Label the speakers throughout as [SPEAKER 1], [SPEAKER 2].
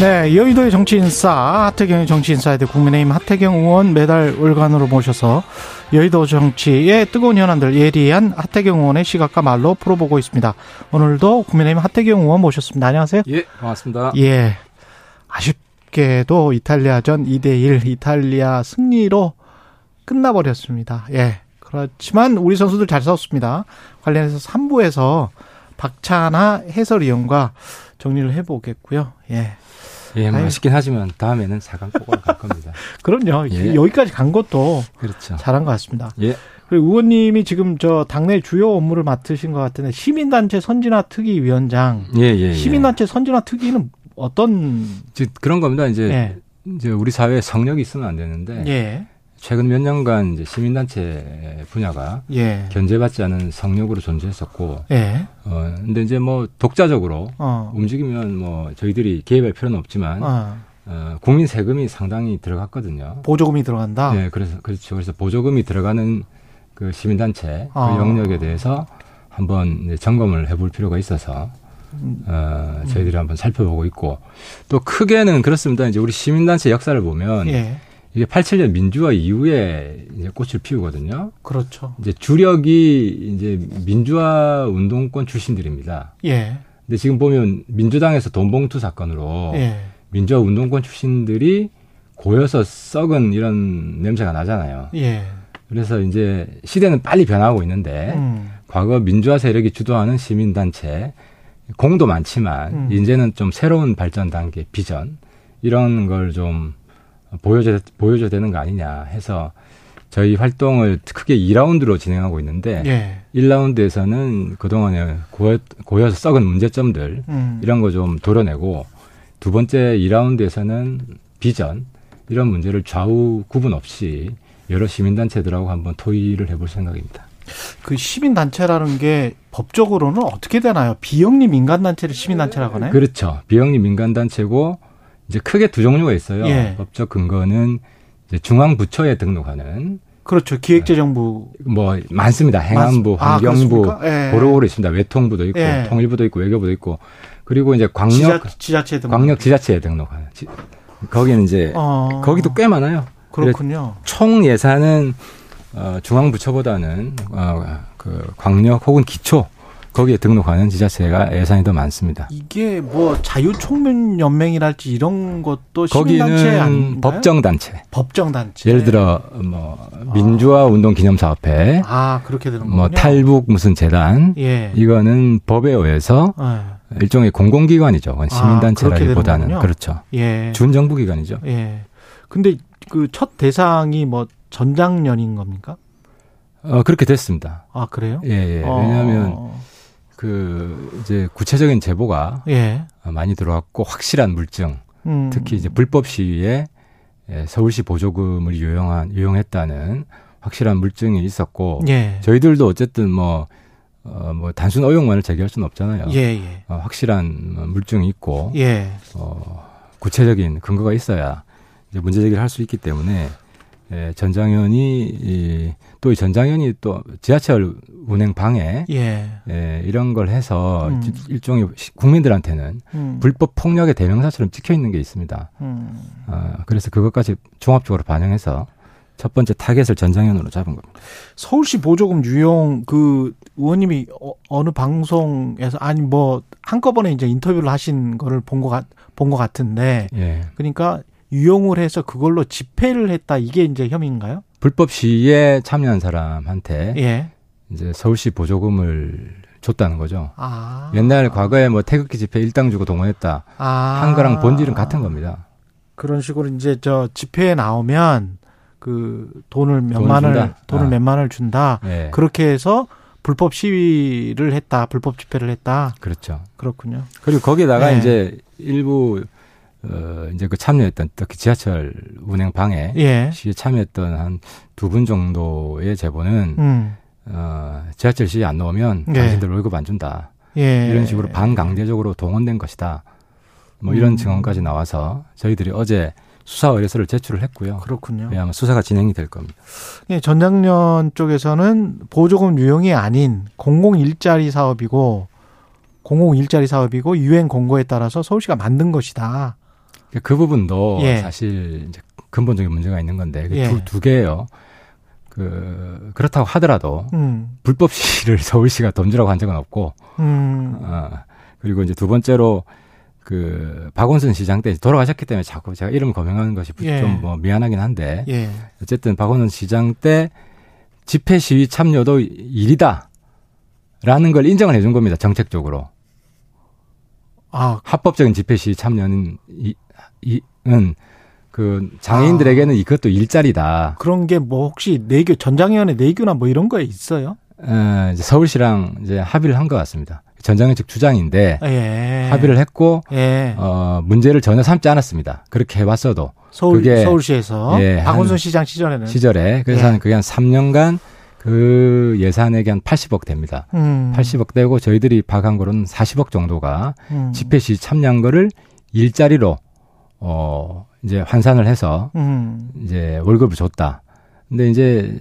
[SPEAKER 1] 네, 여의도의 정치인싸 하태경의 정치인사이드 국민의힘 하태경 의원 매달 월간으로 모셔서 여의도 정치의 뜨거운 현안들 예리한 하태경 의원의 시각과 말로 풀어보고 있습니다. 오늘도 국민의힘 하태경 의원 모셨습니다. 안녕하세요.
[SPEAKER 2] 예, 반갑습니다.
[SPEAKER 1] 예. 아쉽게도 이탈리아전 2대1 이탈리아 승리로 끝나버렸습니다. 예. 그렇지만 우리 선수들 잘 싸웠습니다. 관련해서 3부에서 박찬하 해설위원과 정리를 해보겠고요. 예.
[SPEAKER 2] 예, 뭐 아쉽긴 하지만 다음에는 4강 꼭갈 겁니다.
[SPEAKER 1] 그럼요. 예. 여기까지 간 것도 그렇죠. 잘한 것 같습니다.
[SPEAKER 2] 예.
[SPEAKER 1] 그리고 의원님이 지금 저 당내 주요 업무를 맡으신 것 같은데 시민단체 선진화 특위 위원장.
[SPEAKER 2] 예, 예, 예.
[SPEAKER 1] 시민단체 선진화 특위는 어떤
[SPEAKER 2] 그런 겁니다. 이제 예. 이제 우리 사회에 성역이 있으면 안 되는데
[SPEAKER 1] 예.
[SPEAKER 2] 최근 몇 년간 이제 시민단체 분야가
[SPEAKER 1] 예.
[SPEAKER 2] 견제받지 않은 성역으로 존재했었고,
[SPEAKER 1] 예.
[SPEAKER 2] 어 근데 이제 뭐 독자적으로 어. 움직이면 뭐 저희들이 개입할 필요는 없지만 어. 어, 국민 세금이 상당히 들어갔거든요.
[SPEAKER 1] 보조금이 들어간다.
[SPEAKER 2] 네, 그래서 그렇죠. 그래서 보조금이 들어가는 그 시민단체 어. 그 영역에 대해서 한번 점검을 해볼 필요가 있어서 어, 저희들이 음. 한번 살펴보고 있고 또 크게는 그렇습니다. 이제 우리 시민단체 역사를 보면.
[SPEAKER 1] 예.
[SPEAKER 2] 이게 87년 민주화 이후에 이제 꽃을 피우거든요.
[SPEAKER 1] 그렇죠.
[SPEAKER 2] 이제 주력이 이제 민주화 운동권 출신들입니다.
[SPEAKER 1] 예.
[SPEAKER 2] 근데 지금 보면 민주당에서 돈봉투 사건으로
[SPEAKER 1] 예.
[SPEAKER 2] 민주화 운동권 출신들이 고여서 썩은 이런 냄새가 나잖아요.
[SPEAKER 1] 예.
[SPEAKER 2] 그래서 이제 시대는 빨리 변하고 있는데
[SPEAKER 1] 음.
[SPEAKER 2] 과거 민주화 세력이 주도하는 시민단체 공도 많지만 음. 이제는 좀 새로운 발전 단계 비전 이런 걸좀 보여줘야, 보여줘야 되는 거 아니냐 해서 저희 활동을 크게 2라운드로 진행하고 있는데
[SPEAKER 1] 예.
[SPEAKER 2] 1라운드에서는 그동안에 고여, 고여서 썩은 문제점들
[SPEAKER 1] 음.
[SPEAKER 2] 이런 거 좀 도려내고 두 번째 2라운드에서는 비전 이런 문제를 좌우 구분 없이 여러 시민단체들하고 한번 토의를 해볼 생각입니다.
[SPEAKER 1] 그 시민단체라는 게 법적으로는 어떻게 되나요? 비영리 민간단체를 시민단체라고 하나요?
[SPEAKER 2] 그렇죠. 비영리 민간단체고 이제 크게 두 종류가 있어요.
[SPEAKER 1] 예.
[SPEAKER 2] 법적 근거는 이제 중앙 부처에 등록하는
[SPEAKER 1] 그렇죠. 기획재정부
[SPEAKER 2] 뭐 많습니다. 행안부,
[SPEAKER 1] 아,
[SPEAKER 2] 환경부,
[SPEAKER 1] 아, 예.
[SPEAKER 2] 고루고루 있습니다. 외통부도 있고
[SPEAKER 1] 예.
[SPEAKER 2] 통일부도 있고 외교부도 있고 그리고 이제 광역
[SPEAKER 1] 지자, 체 등록.
[SPEAKER 2] 광역 지자체에 등록하는 지, 거기는 이제
[SPEAKER 1] 어.
[SPEAKER 2] 거기도 꽤 많아요.
[SPEAKER 1] 그렇군요.
[SPEAKER 2] 총 예산은 어, 중앙부처보다는 어, 그 광역 혹은 기초 거기에 등록하는 지자체가 예산이 더 많습니다.
[SPEAKER 1] 이게 뭐 자유총연맹이랄지 이런 것도 시민단체 아닌가요?
[SPEAKER 2] 법정 단체.
[SPEAKER 1] 법정 단체.
[SPEAKER 2] 예를 들어 뭐 민주화 운동 기념 사업회.
[SPEAKER 1] 아 그렇게 되는 거군요.
[SPEAKER 2] 뭐 탈북 무슨 재단.
[SPEAKER 1] 예.
[SPEAKER 2] 이거는 법에 의해서 예. 일종의 공공기관이죠. 그건 시민단체라기보다는 아, 그렇죠.
[SPEAKER 1] 예.
[SPEAKER 2] 준정부 기관이죠.
[SPEAKER 1] 예. 근데 그 첫 대상이 뭐 전장년인 겁니까?
[SPEAKER 2] 어 그렇게 됐습니다.
[SPEAKER 1] 아 그래요?
[SPEAKER 2] 예, 예. 어. 왜냐하면 그 이제 구체적인 제보가
[SPEAKER 1] 예.
[SPEAKER 2] 많이 들어왔고 확실한 물증,
[SPEAKER 1] 음.
[SPEAKER 2] 특히 이제 불법 시위에 예, 서울시 보조금을 유용한 유용했다는 확실한 물증이 있었고
[SPEAKER 1] 예.
[SPEAKER 2] 저희들도 어쨌든 뭐 어, 뭐 단순 의혹만을 제기할 수는 없잖아요.
[SPEAKER 1] 예, 예.
[SPEAKER 2] 어, 확실한 물증이 있고
[SPEAKER 1] 예.
[SPEAKER 2] 어, 구체적인 근거가 있어야 이제 문제 제기를 할 수 있기 때문에 예, 전장연이 이, 또 이 전장연이 또 지하철 운행 방해
[SPEAKER 1] 예.
[SPEAKER 2] 예, 이런 걸 해서 음. 일종의 국민들한테는
[SPEAKER 1] 음.
[SPEAKER 2] 불법 폭력의 대명사처럼 찍혀 있는 게 있습니다.
[SPEAKER 1] 음.
[SPEAKER 2] 어, 그래서 그것까지 종합적으로 반영해서 첫 번째 타겟을 전장연으로 잡은 겁니다.
[SPEAKER 1] 서울시 보조금 유용 그 의원님이 어, 느 방송에서 아니 뭐 한꺼번에 이제 인터뷰를 하신 거를 본 것 같, 본 것 같은데
[SPEAKER 2] 예.
[SPEAKER 1] 그러니까 유용을 해서 그걸로 집회를 했다 이게 이제 혐의인가요?
[SPEAKER 2] 불법 시위에 참여한 사람한테
[SPEAKER 1] 예.
[SPEAKER 2] 이제 서울시 보조금을 줬다는 거죠.
[SPEAKER 1] 아.
[SPEAKER 2] 옛날 과거에 뭐 태극기 집회 일당 주고 동원했다
[SPEAKER 1] 아.
[SPEAKER 2] 한 거랑 본질은 같은 겁니다.
[SPEAKER 1] 그런 식으로 이제 저 집회에 나오면 그 돈을 몇만을 돈을
[SPEAKER 2] 아.
[SPEAKER 1] 몇만을 준다.
[SPEAKER 2] 네.
[SPEAKER 1] 그렇게 해서 불법 시위를 했다, 불법 집회를 했다.
[SPEAKER 2] 그렇죠.
[SPEAKER 1] 그렇군요.
[SPEAKER 2] 그리고 거기다가
[SPEAKER 1] 네.
[SPEAKER 2] 이제 일부 어 이제 그 참여했던 특히 지하철 운행 방해
[SPEAKER 1] 예.
[SPEAKER 2] 시위에 참여했던 한 두 분 정도의 제보는
[SPEAKER 1] 음.
[SPEAKER 2] 어 지하철 시위 안 나오면
[SPEAKER 1] 네.
[SPEAKER 2] 당신들 월급 안 준다.
[SPEAKER 1] 예.
[SPEAKER 2] 이런 식으로 반강제적으로 동원된 것이다. 뭐 이런
[SPEAKER 1] 음.
[SPEAKER 2] 증언까지 나와서 저희들이 어제 수사 의뢰서를 제출을 했고요.
[SPEAKER 1] 그렇군요.
[SPEAKER 2] 예, 아마 수사가 진행이 될 겁니다.
[SPEAKER 1] 예, 전장년 쪽에서는 보조금 유형이 아닌 공공 일자리 사업이고 공공 일자리 사업이고 유엔 공고에 따라서 서울시가 만든 것이다.
[SPEAKER 2] 그 부분도
[SPEAKER 1] 예.
[SPEAKER 2] 사실 이제 근본적인 문제가 있는 건데 그
[SPEAKER 1] 예.
[SPEAKER 2] 두, 두 개예요. 그 그렇다고 하더라도
[SPEAKER 1] 음.
[SPEAKER 2] 불법 시위를 서울시가 돈 주라고 한 적은 없고
[SPEAKER 1] 음.
[SPEAKER 2] 어, 그리고 이제 두 번째로 그 박원순 시장 때 돌아가셨기 때문에 자꾸 제가 이름을 거명하는 것이
[SPEAKER 1] 예.
[SPEAKER 2] 좀뭐 미안하긴 한데
[SPEAKER 1] 예.
[SPEAKER 2] 어쨌든 박원순 시장 때 집회 시위 참여도 일이다. 라는 걸 인정을 해준 겁니다. 정책적으로.
[SPEAKER 1] 아,
[SPEAKER 2] 합법적인 집회 시위 참여는, 이, 이는 그 장애인들에게는 이것도 일자리다.
[SPEAKER 1] 그런 게 뭐 혹시 내교 전장위원회 내교나 뭐 이런 거에 있어요?
[SPEAKER 2] 어, 이제 서울시랑 이제 합의를 한 것 같습니다. 전장현 측 주장인데
[SPEAKER 1] 예.
[SPEAKER 2] 합의를 했고
[SPEAKER 1] 예.
[SPEAKER 2] 어, 문제를 전혀 삼지 않았습니다. 그렇게 해봤어도
[SPEAKER 1] 서울
[SPEAKER 2] 그게
[SPEAKER 1] 서울시에서
[SPEAKER 2] 예,
[SPEAKER 1] 박원순
[SPEAKER 2] 한
[SPEAKER 1] 시장 시절에는
[SPEAKER 2] 시절에 그래서
[SPEAKER 1] 예.
[SPEAKER 2] 한 그게 한 3년간 그 예산액이 한 80억 됩니다.
[SPEAKER 1] 음.
[SPEAKER 2] 80억 되고 저희들이 파악한 거로는 40억 정도가
[SPEAKER 1] 음.
[SPEAKER 2] 집회 시 참여한 거를 일자리로 어 이제 환산을 해서
[SPEAKER 1] 음.
[SPEAKER 2] 이제 월급을 줬다. 근데 이제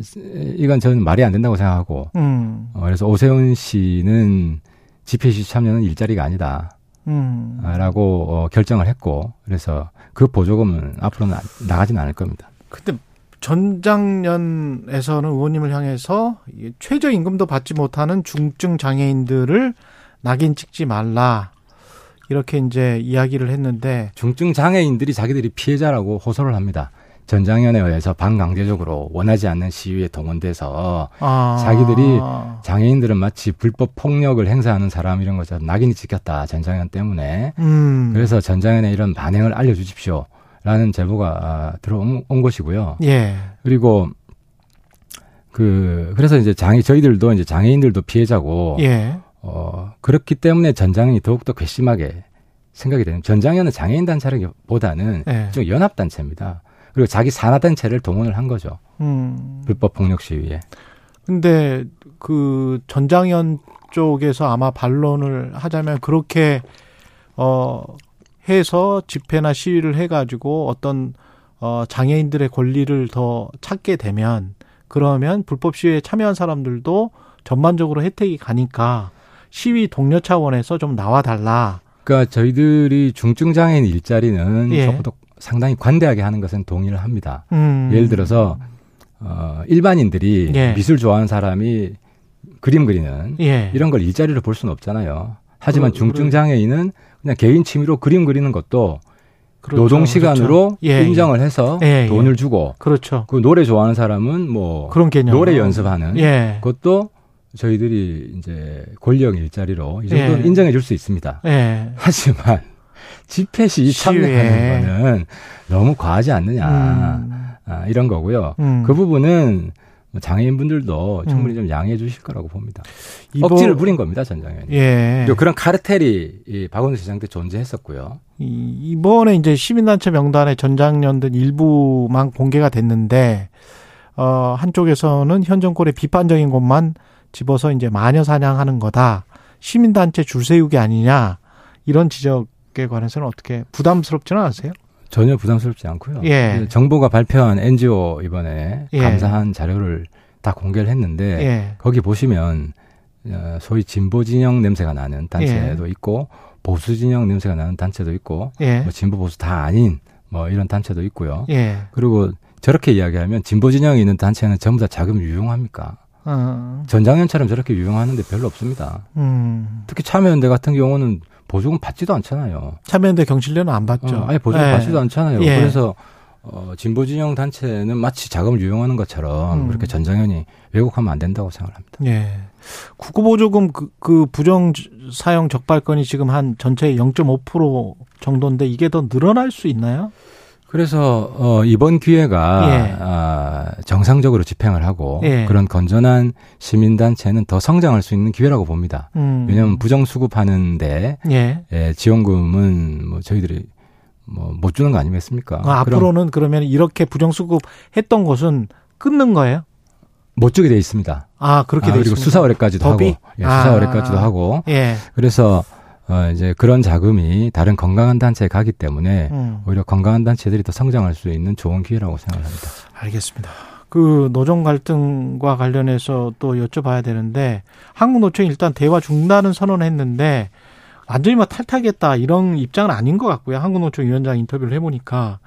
[SPEAKER 2] 이건 저는 말이 안 된다고 생각하고
[SPEAKER 1] 음.
[SPEAKER 2] 어, 그래서 오세훈 씨는 집회 시 참여는 일자리가 아니다라고
[SPEAKER 1] 음.
[SPEAKER 2] 어, 결정을 했고 그래서 그 보조금은 앞으로는 나- 나가지는 않을 겁니다.
[SPEAKER 1] 근데 전장년에서는 의원님을 향해서 이 최저임금도 받지 못하는 중증 장애인들을 낙인 찍지 말라. 이렇게 이제 이야기를 했는데
[SPEAKER 2] 중증 장애인들이 자기들이 피해자라고 호소를 합니다. 전장현에 의해서 반강제적으로 원하지 않는 시위에 동원돼서
[SPEAKER 1] 아.
[SPEAKER 2] 자기들이 장애인들은 마치 불법 폭력을 행사하는 사람 이런 것처럼 낙인이 찍혔다 전장현 때문에
[SPEAKER 1] 음.
[SPEAKER 2] 그래서 전장현에 이런 반응을 알려주십시오 라는 제보가 아, 들어온 온 것이고요
[SPEAKER 1] 예.
[SPEAKER 2] 그리고 그 그래서 이제 장애 저희들도 이제 장애인들도 피해자고
[SPEAKER 1] 예.
[SPEAKER 2] 어 그렇기 때문에 전장현이 더욱더 괘씸하게 생각이 되는 전장현은 장애인 단체라기보다는
[SPEAKER 1] 예.
[SPEAKER 2] 좀 연합 단체입니다 그리고 자기 산하 단체를 동원을 한 거죠
[SPEAKER 1] 음.
[SPEAKER 2] 불법 폭력 시위에
[SPEAKER 1] 근데 그 전장현 쪽에서 아마 반론을 하자면 그렇게 어 해서 집회나 시위를 해 가지고 어떤 어 장애인들의 권리를 더 찾게 되면 그러면 불법 시위에 참여한 사람들도 전반적으로 혜택이 가니까 시위 동료 차원에서 좀 나와 달라.
[SPEAKER 2] 그러니까 저희들이 중증 장애인 일자리는
[SPEAKER 1] 예.
[SPEAKER 2] 적어도 상당히 관대하게 하는 것은 동의를 합니다.
[SPEAKER 1] 음.
[SPEAKER 2] 예를 들어서 어 일반인들이
[SPEAKER 1] 예.
[SPEAKER 2] 미술 좋아하는 사람이 그림 그리는
[SPEAKER 1] 예.
[SPEAKER 2] 이런 걸 일자리로 볼 수는 없잖아요. 하지만
[SPEAKER 1] 그러-
[SPEAKER 2] 중증 장애인은 그냥 개인 취미로 그림 그리는 것도
[SPEAKER 1] 그렇죠.
[SPEAKER 2] 노동 시간으로
[SPEAKER 1] 그렇죠. 예,
[SPEAKER 2] 인정을 해서
[SPEAKER 1] 예, 예.
[SPEAKER 2] 돈을 주고
[SPEAKER 1] 그렇죠.
[SPEAKER 2] 그 노래 좋아하는 사람은 뭐
[SPEAKER 1] 그런 개념.
[SPEAKER 2] 노래 연습하는
[SPEAKER 1] 예.
[SPEAKER 2] 그것도 저희들이 이제 권력 일자리로 이 정도는
[SPEAKER 1] 예.
[SPEAKER 2] 인정해 줄 수 있습니다.
[SPEAKER 1] 예.
[SPEAKER 2] 하지만 집회
[SPEAKER 1] 시위에.
[SPEAKER 2] 참여하는 거는 너무 과하지 않느냐
[SPEAKER 1] 음.
[SPEAKER 2] 아, 이런 거고요.
[SPEAKER 1] 음.
[SPEAKER 2] 그 부분은 뭐 장애인분들도 충분히
[SPEAKER 1] 음.
[SPEAKER 2] 좀 양해해 주실 거라고 봅니다.
[SPEAKER 1] 이번-
[SPEAKER 2] 억지를 부린 겁니다, 전장현이.
[SPEAKER 1] 예.
[SPEAKER 2] 그리고 그런 카르텔이 이 박원순 시장 때 존재했었고요.
[SPEAKER 1] 이- 이번에 이제 시민단체 명단에 전장년들 일부만 공개가 됐는데, 어, 한쪽에서는 현 정권의 비판적인 것만 집어서 이제 마녀 사냥하는 거다. 시민단체 줄 세우기 아니냐. 이런 지적에 관해서는 어떻게 부담스럽지는 않으세요?
[SPEAKER 2] 전혀 부담스럽지 않고요.
[SPEAKER 1] 예.
[SPEAKER 2] 정부가 발표한 NGO 이번에
[SPEAKER 1] 예.
[SPEAKER 2] 감사한 자료를 다 공개를 했는데
[SPEAKER 1] 예.
[SPEAKER 2] 거기 보시면 어, 소위 진보 진영 냄새가 나는 단체도 있고 보수 진영 냄새가 나는 단체도 있고
[SPEAKER 1] 예.
[SPEAKER 2] 뭐 진보 보수 다 아닌 뭐 이런 단체도 있고요.
[SPEAKER 1] 예.
[SPEAKER 2] 그리고 저렇게 이야기하면 진보 진영이 있는 단체는 전부 다 자금 유용합니까?
[SPEAKER 1] 어,
[SPEAKER 2] 전장현처럼 저렇게 유용하는데 별로 없습니다.
[SPEAKER 1] 음.
[SPEAKER 2] 특히 참여연대 같은 경우는 보조금 받지도 않잖아요.
[SPEAKER 1] 참여연대 경실련은 안 받죠.
[SPEAKER 2] 어, 아니 보조금
[SPEAKER 1] 예.
[SPEAKER 2] 받지도 않잖아요.
[SPEAKER 1] 예.
[SPEAKER 2] 그래서 어, 진보 진영 단체는 마치 자금을 유용하는 것처럼
[SPEAKER 1] 음.
[SPEAKER 2] 그렇게 전장현이 왜곡하면 안 된다고 생각합니다.
[SPEAKER 1] 예. 국고보조금 그, 그 부정 사용 적발건이 지금 한 전체의 0.5% 정도인데 이게 더 늘어날 수 있나요?
[SPEAKER 2] 그래서 어 이번 기회가
[SPEAKER 1] 예.
[SPEAKER 2] 아, 정상적으로 집행을 하고
[SPEAKER 1] 예.
[SPEAKER 2] 그런 건전한 시민 단체는 더 성장할 수 있는 기회라고 봅니다.
[SPEAKER 1] 음.
[SPEAKER 2] 왜냐하면 부정 수급하는데
[SPEAKER 1] 예.
[SPEAKER 2] 예, 지원금은 뭐 저희들이 뭐 못 주는 거 아니겠습니까?
[SPEAKER 1] 아, 앞으로는 그러면 이렇게 부정 수급 했던 것은 끊는 거예요?
[SPEAKER 2] 못 주게 돼 있습니다.
[SPEAKER 1] 아, 그렇게
[SPEAKER 2] 아,
[SPEAKER 1] 돼
[SPEAKER 2] 그리고
[SPEAKER 1] 있습니다.
[SPEAKER 2] 수사 의뢰까지도? 하고 예,
[SPEAKER 1] 아.
[SPEAKER 2] 수사 의뢰까지도 하고
[SPEAKER 1] 예.
[SPEAKER 2] 그래서 어 이제 그런 자금이 다른 건강한 단체에 가기 때문에
[SPEAKER 1] 음.
[SPEAKER 2] 오히려 건강한 단체들이 더 성장할 수 있는 좋은 기회라고 생각합니다.
[SPEAKER 1] 알겠습니다. 그 노정 갈등과 관련해서 또 여쭤봐야 되는데 한국 노총이 일단 대화 중단은 선언했는데 완전히 뭐 탈타겠다 이런 입장은 아닌 것 같고요. 한국 노총 위원장 인터뷰를 해보니까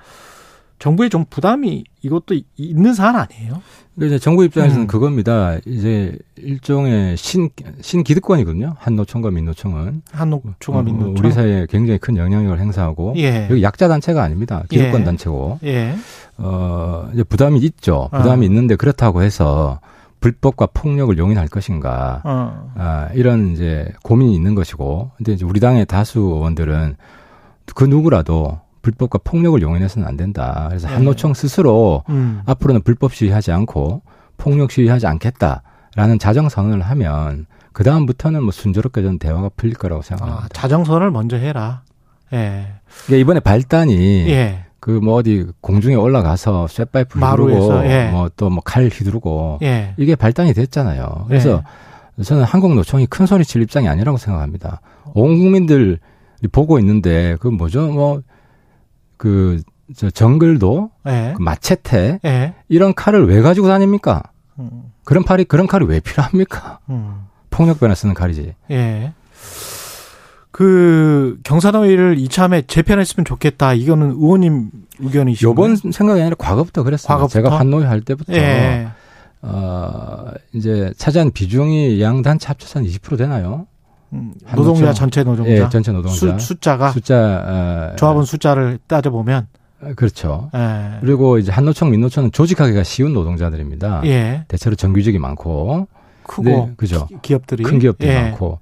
[SPEAKER 1] 정부에 좀 부담이 이것도 이- 있는 사안 아니에요?
[SPEAKER 2] 근데 이제 정부 입장에서는
[SPEAKER 1] 음.
[SPEAKER 2] 그겁니다. 이제 일종의 신 신기득권이거든요. 한노총과 민노총은
[SPEAKER 1] 한노총과
[SPEAKER 2] 어,
[SPEAKER 1] 민노총.
[SPEAKER 2] 우리 사회에 굉장히 큰 영향력을 행사하고
[SPEAKER 1] 예.
[SPEAKER 2] 여기 약자 단체가 아닙니다. 기득권
[SPEAKER 1] 예.
[SPEAKER 2] 단체고
[SPEAKER 1] 예.
[SPEAKER 2] 어 이제 부담이 있죠.
[SPEAKER 1] 어.
[SPEAKER 2] 부담이 있는데 그렇다고 해서 불법과 폭력을 용인할 것인가?
[SPEAKER 1] 어.
[SPEAKER 2] 아, 이런 이제 고민이 있는 것이고, 근데 이제 우리 당의 다수 의원들은 그 누구라도 불법과 폭력을 용인해서는 안 된다. 그래서
[SPEAKER 1] 네.
[SPEAKER 2] 한노총 스스로
[SPEAKER 1] 음.
[SPEAKER 2] 앞으로는 불법 시위하지 않고 폭력 시위하지 않겠다라는 자정 선언을 하면 그 다음부터는 뭐 순조롭게 전 대화가 풀릴 거라고
[SPEAKER 1] 아,
[SPEAKER 2] 생각합니다.
[SPEAKER 1] 자정선을 먼저 해라. 예.
[SPEAKER 2] 그러니까 이번에 발단이
[SPEAKER 1] 예.
[SPEAKER 2] 그뭐 어디 공중에 올라가서 쇠파이프
[SPEAKER 1] 마루에서,
[SPEAKER 2] 휘두르고
[SPEAKER 1] 예.
[SPEAKER 2] 뭐또 뭐 칼 휘두르고
[SPEAKER 1] 예.
[SPEAKER 2] 이게 발단이 됐잖아요. 그래서 저는 한국 노총이 큰 소리 칠 입장이 아니라고 생각합니다. 온 국민들이 보고 있는데 그 뭐죠? 뭐 그 저 정글도
[SPEAKER 1] 예.
[SPEAKER 2] 그 마체테
[SPEAKER 1] 예.
[SPEAKER 2] 이런 칼을 왜 가지고 다닙니까?
[SPEAKER 1] 음.
[SPEAKER 2] 그런 팔이 그런 칼이 왜 필요합니까?
[SPEAKER 1] 음.
[SPEAKER 2] 폭력배나 쓰는 칼이지.
[SPEAKER 1] 예. 그 경사노위를 이참에 재편했으면 좋겠다. 이거는 의원님 의견이시죠?
[SPEAKER 2] 요번 생각이 아니라 과거부터 그랬어요.
[SPEAKER 1] 과거부터?
[SPEAKER 2] 제가 환노위 할 때부터
[SPEAKER 1] 예.
[SPEAKER 2] 어 이제 차지한 비중이 양 단체 합쳐서 한20% 되나요?
[SPEAKER 1] 음,
[SPEAKER 2] 한
[SPEAKER 1] 노동자. 전체 노동자
[SPEAKER 2] 예, 전체 노동자
[SPEAKER 1] 수, 숫자가
[SPEAKER 2] 숫자 어,
[SPEAKER 1] 조합원 숫자를 따져 보면
[SPEAKER 2] 어, 그렇죠.
[SPEAKER 1] 예.
[SPEAKER 2] 그리고 이제 한노총, 민노총은 조직하기가 쉬운 노동자들입니다.
[SPEAKER 1] 예.
[SPEAKER 2] 대체로 정규직이 많고,
[SPEAKER 1] 크고
[SPEAKER 2] 네, 그죠.
[SPEAKER 1] 기- 기업들이
[SPEAKER 2] 큰 기업들이
[SPEAKER 1] 예.
[SPEAKER 2] 많고.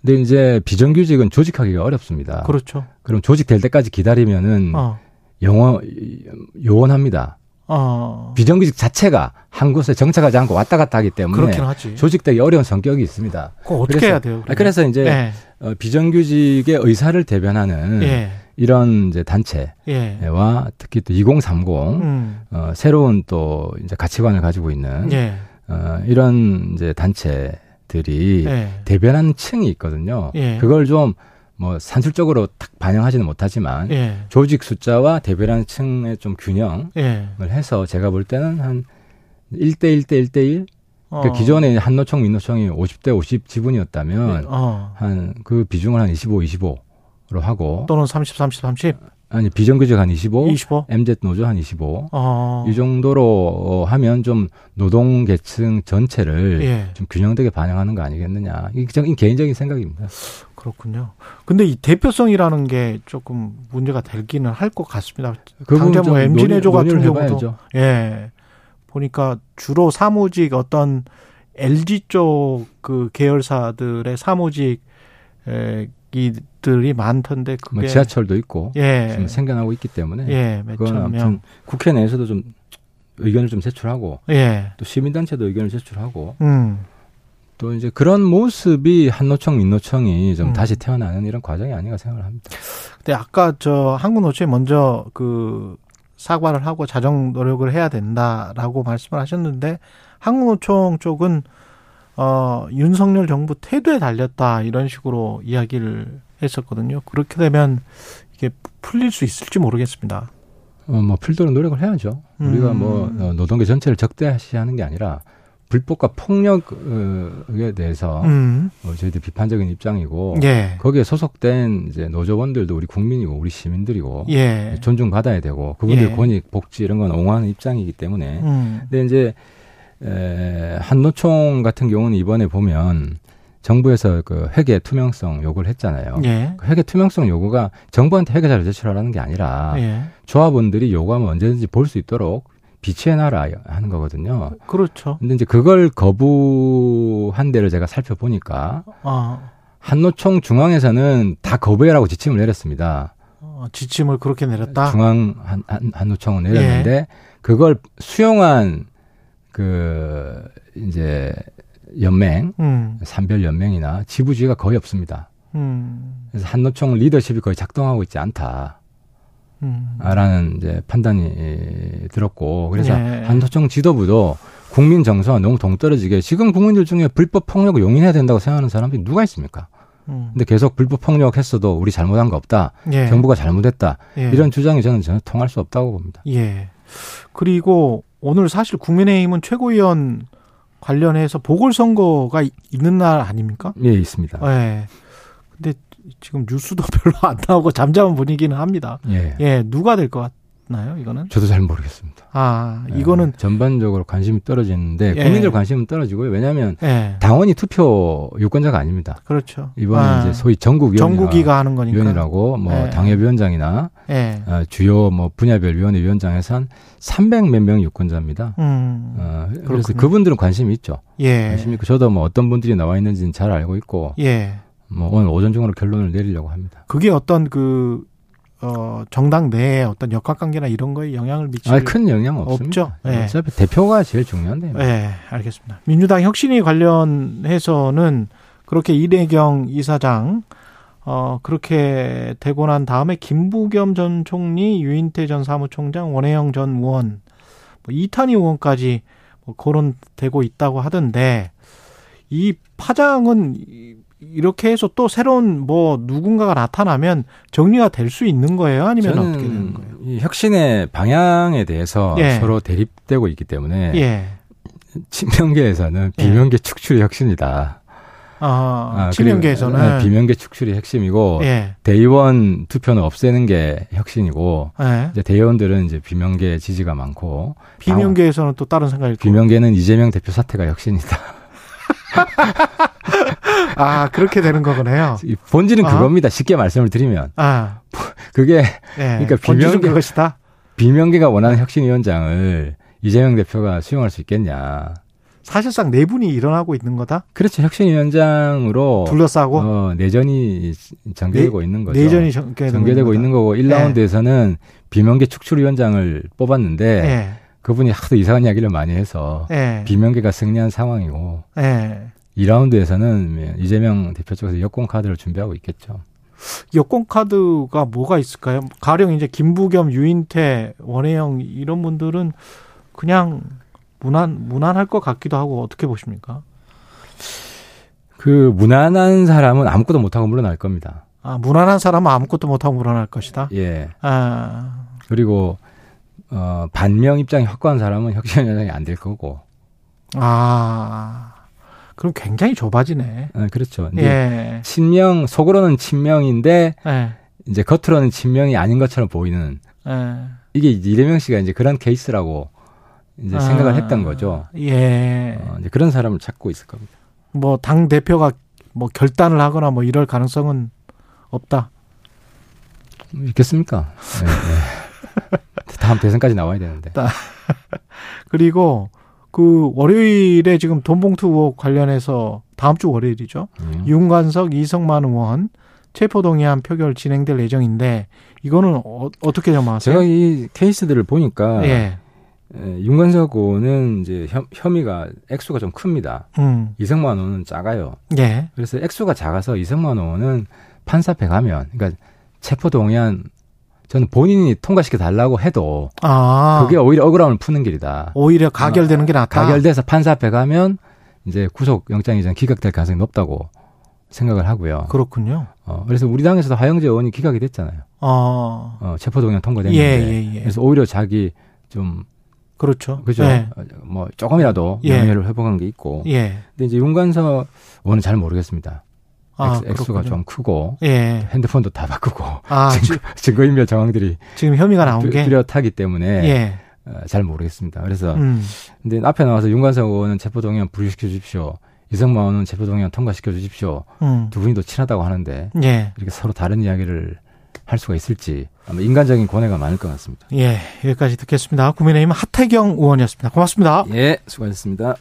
[SPEAKER 2] 근데 이제 비정규직은 조직하기가 어렵습니다.
[SPEAKER 1] 그렇죠.
[SPEAKER 2] 그럼 조직 될 때까지 기다리면은
[SPEAKER 1] 어.
[SPEAKER 2] 영어 요원합니다.
[SPEAKER 1] 어.
[SPEAKER 2] 비정규직 자체가 한 곳에 정착하지 않고 왔다 갔다 하기 때문에. 조직되기 어려운 성격이 있습니다.
[SPEAKER 1] 그거 어떻게
[SPEAKER 2] 그래서-
[SPEAKER 1] 해야 돼요?
[SPEAKER 2] 아,
[SPEAKER 1] 그러면?
[SPEAKER 2] 그래서 이제
[SPEAKER 1] 예.
[SPEAKER 2] 어, 비정규직의 의사를 대변하는
[SPEAKER 1] 예.
[SPEAKER 2] 이런 이제 단체와
[SPEAKER 1] 예.
[SPEAKER 2] 특히 또 2030
[SPEAKER 1] 음.
[SPEAKER 2] 어, 새로운 또 이제 가치관을 가지고 있는
[SPEAKER 1] 예.
[SPEAKER 2] 어, 이런 이제 단체들이
[SPEAKER 1] 예.
[SPEAKER 2] 대변하는 층이 있거든요.
[SPEAKER 1] 예.
[SPEAKER 2] 그걸 좀 뭐 산술적으로 딱 반영하지는 못하지만
[SPEAKER 1] 예.
[SPEAKER 2] 조직 숫자와 대변하는 층의 좀 균형을
[SPEAKER 1] 예.
[SPEAKER 2] 해서 제가 볼 때는 한 1대 1대 1대 1.
[SPEAKER 1] 어.
[SPEAKER 2] 그러니까 기존에 한노총, 민노총이 50대 50 지분이었다면
[SPEAKER 1] 어.
[SPEAKER 2] 한그 비중을 한 25, 25로 하고
[SPEAKER 1] 또는 30, 30, 30,
[SPEAKER 2] 아니 비정규직 한 25,
[SPEAKER 1] 25.
[SPEAKER 2] MZ 노조 한 25.
[SPEAKER 1] 어.
[SPEAKER 2] 이 정도로 하면 좀 노동 계층 전체를
[SPEAKER 1] 예.
[SPEAKER 2] 좀 균형되게 반영하는 거 아니겠느냐. 저- 개인적인 생각입니다.
[SPEAKER 1] 그렇군요. 근데 이 대표성이라는 게 조금 문제가 되기는 할 것 같습니다.
[SPEAKER 2] 그
[SPEAKER 1] 당장 뭐 내조 같은 경우도
[SPEAKER 2] 해봐야죠.
[SPEAKER 1] 예. 보니까 주로 사무직 어떤 LG 쪽 그 계열사들의 사무직 에, 이들이 많던데 그게
[SPEAKER 2] 뭐 지하철도 있고
[SPEAKER 1] 예.
[SPEAKER 2] 지금 생겨나고 있기 때문에
[SPEAKER 1] 예,
[SPEAKER 2] 그건 아무튼
[SPEAKER 1] 명.
[SPEAKER 2] 국회 내에서도 좀 의견을 좀 제출하고
[SPEAKER 1] 예.
[SPEAKER 2] 또 시민단체도 의견을 제출하고
[SPEAKER 1] 음.
[SPEAKER 2] 또 이제 그런 모습이 한노총, 민노총이 좀
[SPEAKER 1] 음.
[SPEAKER 2] 다시 태어나는 이런 과정이 아닌가 생각을 합니다.
[SPEAKER 1] 근데 아까 저 한국노총이 먼저 그 사과를 하고 자정 노력을 해야 된다라고 말씀을 하셨는데 한국노총 쪽은 어 윤석열 정부 태도에 달렸다 이런 식으로 이야기를 했었거든요. 그렇게 되면 이게 풀릴 수 있을지 모르겠습니다.
[SPEAKER 2] 어, 뭐 풀도록 노력을 해야죠. 우리가
[SPEAKER 1] 음.
[SPEAKER 2] 뭐 어, 노동계 전체를 적대시하는 게 아니라 불법과 폭력에 대해서
[SPEAKER 1] 음.
[SPEAKER 2] 어, 저희들 비판적인 입장이고
[SPEAKER 1] 예.
[SPEAKER 2] 거기에 소속된 이제 노조원들도 우리 국민이고 우리 시민들이고
[SPEAKER 1] 예.
[SPEAKER 2] 존중받아야 되고 그분들
[SPEAKER 1] 예.
[SPEAKER 2] 권익 복지 이런 건 옹호하는 입장이기 때문에
[SPEAKER 1] 음.
[SPEAKER 2] 근데 이제 에, 한노총 같은 경우는 이번에 보면 정부에서 그 회계 투명성 요구를 했잖아요.
[SPEAKER 1] 예.
[SPEAKER 2] 그 회계 투명성 요구가 정부한테 회계자를 제출하라는 게 아니라
[SPEAKER 1] 예.
[SPEAKER 2] 조합원들이 요구하면 언제든지 볼 수 있도록 비치해놔라 하는 거거든요.
[SPEAKER 1] 그렇죠.
[SPEAKER 2] 근데 이제 그걸 거부한 데를 제가 살펴보니까
[SPEAKER 1] 어.
[SPEAKER 2] 한노총 중앙에서는 다 거부해라고 지침을 내렸습니다.
[SPEAKER 1] 어, 지침을 그렇게 내렸다.
[SPEAKER 2] 중앙 한, 한, 한노총은 내렸는데
[SPEAKER 1] 예.
[SPEAKER 2] 그걸 수용한 그 이제 연맹
[SPEAKER 1] 음,
[SPEAKER 2] 산별 연맹이나 지부주의가 거의 없습니다.
[SPEAKER 1] 음,
[SPEAKER 2] 그래서 한노총 리더십이 거의 작동하고 있지 않다.
[SPEAKER 1] 음.
[SPEAKER 2] 라는 이제 판단이 들었고 그래서
[SPEAKER 1] 예.
[SPEAKER 2] 한노총 지도부도 국민 정서와 너무 동떨어지게 지금 국민들 중에 불법 폭력을 용인해야 된다고 생각하는 사람들이 누가 있습니까?
[SPEAKER 1] 음.
[SPEAKER 2] 근데 계속 불법 폭력했어도 우리 잘못한 거 없다.
[SPEAKER 1] 예.
[SPEAKER 2] 정부가 잘못했다.
[SPEAKER 1] 예.
[SPEAKER 2] 이런 주장이 저는 전혀 통할 수 없다고 봅니다.
[SPEAKER 1] 예. 그리고 오늘 사실 국민의힘은 최고위원 관련해서 보궐선거가 이- 있는 날 아닙니까?
[SPEAKER 2] 예, 있습니다.
[SPEAKER 1] 예. 근데 지금 뉴스도 별로 안 나오고 잠잠한 분위기는 합니다.
[SPEAKER 2] 예.
[SPEAKER 1] 예, 누가 될 것 같 나요, 이거는?
[SPEAKER 2] 저도 잘 모르겠습니다.
[SPEAKER 1] 아,
[SPEAKER 2] 예.
[SPEAKER 1] 이거는,
[SPEAKER 2] 전반적으로 관심이 떨어지는데
[SPEAKER 1] 예.
[SPEAKER 2] 국민들 관심은 떨어지고요. 왜냐하면
[SPEAKER 1] 예,
[SPEAKER 2] 당원이 투표 유권자가 아닙니다.
[SPEAKER 1] 그렇죠.
[SPEAKER 2] 이번에
[SPEAKER 1] 아,
[SPEAKER 2] 이제 소위 전국위원회가
[SPEAKER 1] 정국이가 하는 거니까.
[SPEAKER 2] 위원이라고 뭐
[SPEAKER 1] 예.
[SPEAKER 2] 당협위원장이나
[SPEAKER 1] 예.
[SPEAKER 2] 어, 주요 뭐 분야별 위원회 위원장에서 한 300 몇 명 유권자입니다.
[SPEAKER 1] 음,
[SPEAKER 2] 어, 그래서
[SPEAKER 1] 그렇군요.
[SPEAKER 2] 그분들은 관심이 있죠.
[SPEAKER 1] 예.
[SPEAKER 2] 관심이 있고 저도 뭐 어떤 분들이 나와 있는지는 잘 알고 있고
[SPEAKER 1] 예.
[SPEAKER 2] 뭐 오늘 오전 중으로 결론을 내리려고 합니다.
[SPEAKER 1] 그게 어떤 그, 어, 정당 내에 어떤 역학관계나 이런 거에 영향을 미칠.
[SPEAKER 2] 아, 큰 영향 없습니다.
[SPEAKER 1] 없죠. 예.
[SPEAKER 2] 어차피 대표가 제일 중요한데. 요
[SPEAKER 1] 네, 알겠습니다. 민주당 혁신위 관련해서는 그렇게 이대경 이사장 어 그렇게 되고 난 다음에 김부겸 전 총리, 유인태 전 사무총장, 원혜영 전 의원, 뭐 이탄희 의원까지 뭐 거론되고 있다고 하던데 이 파장은 이- 이렇게 해서 또 새로운 뭐 누군가가 나타나면 정리가 될 수 있는 거예요? 아니면 어떻게 되는 거예요?
[SPEAKER 2] 이 혁신의 방향에 대해서
[SPEAKER 1] 예.
[SPEAKER 2] 서로 대립되고 있기 때문에
[SPEAKER 1] 예.
[SPEAKER 2] 친명계에서는 비명계 축출이 혁신이다.
[SPEAKER 1] 아,
[SPEAKER 2] 아,
[SPEAKER 1] 친명계에서는
[SPEAKER 2] 네, 비명계 축출이 핵심이고
[SPEAKER 1] 예.
[SPEAKER 2] 대의원 투표는 없애는 게 혁신이고
[SPEAKER 1] 예.
[SPEAKER 2] 이제 대의원들은 이제 비명계 지지가 많고
[SPEAKER 1] 비명계에서는 또 다른 생각이.
[SPEAKER 2] 비명계는 이재명 대표 사태가 혁신이다.
[SPEAKER 1] 아, 그렇게 되는 거군요.
[SPEAKER 2] 이 본질은
[SPEAKER 1] 아.
[SPEAKER 2] 그겁니다. 쉽게 말씀을 드리면
[SPEAKER 1] 아,
[SPEAKER 2] 그게
[SPEAKER 1] 예.
[SPEAKER 2] 그러니까 비명계-
[SPEAKER 1] 그것이다.
[SPEAKER 2] 비명계가 원하는 혁신위원장을 이재명 대표가 수용할 수 있겠냐.
[SPEAKER 1] 사실상 내분이 일어나고 있는 거다.
[SPEAKER 2] 그렇죠. 혁신위원장으로
[SPEAKER 1] 둘러싸고
[SPEAKER 2] 어, 내전이 전개되고 있는 거죠.
[SPEAKER 1] 내전이 전개되고
[SPEAKER 2] 전개되고
[SPEAKER 1] 있는
[SPEAKER 2] 있는 거고 1라운드에서는 비명계 축출위원장을 뽑았는데.
[SPEAKER 1] 예.
[SPEAKER 2] 그분이 하도 이상한 이야기를 많이 해서
[SPEAKER 1] 예.
[SPEAKER 2] 비명계가 승리한 상황이고
[SPEAKER 1] 예.
[SPEAKER 2] 2라운드에서는 이재명 대표 쪽에서 여권 카드를 준비하고 있겠죠.
[SPEAKER 1] 여권 카드가 뭐가 있을까요? 가령 이제 김부겸, 유인태, 원혜영 이런 분들은 그냥 무난 무난할 것 같기도 하고 어떻게 보십니까?
[SPEAKER 2] 그 무난한 사람은 아무것도 못하고 물러날 겁니다.
[SPEAKER 1] 아, 무난한 사람은 아무것도 못하고 물러날 것이다.
[SPEAKER 2] 예.
[SPEAKER 1] 아,
[SPEAKER 2] 그리고 어, 반명 입장이 확고한 사람은 혁신위원장이 안 될 거고.
[SPEAKER 1] 아, 그럼 굉장히 좁아지네.
[SPEAKER 2] 아, 그렇죠. 근데
[SPEAKER 1] 예.
[SPEAKER 2] 친명 속으로는 친명인데
[SPEAKER 1] 예.
[SPEAKER 2] 이제 겉으로는 친명이 아닌 것처럼 보이는
[SPEAKER 1] 예.
[SPEAKER 2] 이게 이제 이재명 씨가 이제 그런 케이스라고 이제 생각을
[SPEAKER 1] 아,
[SPEAKER 2] 했던 거죠.
[SPEAKER 1] 예.
[SPEAKER 2] 어, 이제 그런 사람을 찾고 있을 겁니다.
[SPEAKER 1] 뭐 당 대표가 뭐 결단을 하거나 뭐 이럴 가능성은 없다.
[SPEAKER 2] 뭐 있겠습니까? 네, 네. 다음 대선까지 나와야 되는데.
[SPEAKER 1] 그리고 그 월요일에 지금 돈봉투 의혹 관련해서 다음 주 월요일이죠.
[SPEAKER 2] 음.
[SPEAKER 1] 윤관석, 이성만 의원 체포동의안 표결 진행될 예정인데 이거는 어, 떻게 점하세요?
[SPEAKER 2] 제가 이 케이스들을 보니까
[SPEAKER 1] 예.
[SPEAKER 2] 에, 윤건석 의원은 이제 혐, 혐의가 액수가 좀 큽니다.
[SPEAKER 1] 음.
[SPEAKER 2] 이성만 의원은 작아요.
[SPEAKER 1] 예.
[SPEAKER 2] 그래서 액수가 작아서 이성만 의원은 판사 앞에 가면 그러니까 체포 동의안 저는 본인이 통과시켜 달라고 해도
[SPEAKER 1] 아.
[SPEAKER 2] 그게 오히려 억울함을 푸는 길이다.
[SPEAKER 1] 오히려 가결되는 게 낫다.
[SPEAKER 2] 가결돼서 판사 앞에 가면 이제 구속 영장 이 전 기각될 가능성이 높다고 생각을 하고요.
[SPEAKER 1] 그렇군요.
[SPEAKER 2] 어, 그래서 우리 당에서도 하영재 의원이 기각이 됐잖아요.
[SPEAKER 1] 어.
[SPEAKER 2] 어, 체포 동의안 통과됐는데.
[SPEAKER 1] 예, 예, 예.
[SPEAKER 2] 그래서 오히려 자기 좀
[SPEAKER 1] 그렇죠.
[SPEAKER 2] 그죠?
[SPEAKER 1] 예.
[SPEAKER 2] 어, 뭐 조금이라도
[SPEAKER 1] 예.
[SPEAKER 2] 명예를 회복한 게 있고.
[SPEAKER 1] 예.
[SPEAKER 2] 근데 이제 윤관석 의원은 잘 모르겠습니다.
[SPEAKER 1] 아,
[SPEAKER 2] 액, 액수가
[SPEAKER 1] 그렇군요.
[SPEAKER 2] 좀 크고
[SPEAKER 1] 예.
[SPEAKER 2] 핸드폰도 다 바꾸고
[SPEAKER 1] 아,
[SPEAKER 2] 증거, 증거인멸 정황들이
[SPEAKER 1] 지금 혐의가 나온 게
[SPEAKER 2] 뚜렷하기 때문에
[SPEAKER 1] 예.
[SPEAKER 2] 어, 잘 모르겠습니다. 그래서
[SPEAKER 1] 음.
[SPEAKER 2] 근데 앞에 나와서 윤관석 의원은 체포동의안 불이시켜 주십시오. 이성만 의원은 체포동의안 통과시켜 주십시오.
[SPEAKER 1] 음.
[SPEAKER 2] 두 분이 또 친하다고 하는데
[SPEAKER 1] 예.
[SPEAKER 2] 이렇게 서로 다른 이야기를 할 수가 있을지 아마 인간적인 고뇌가 많을 것 같습니다.
[SPEAKER 1] 예. 여기까지 듣겠습니다. 국민의힘 하태경 의원이었습니다. 고맙습니다.
[SPEAKER 2] 예, 수고하셨습니다.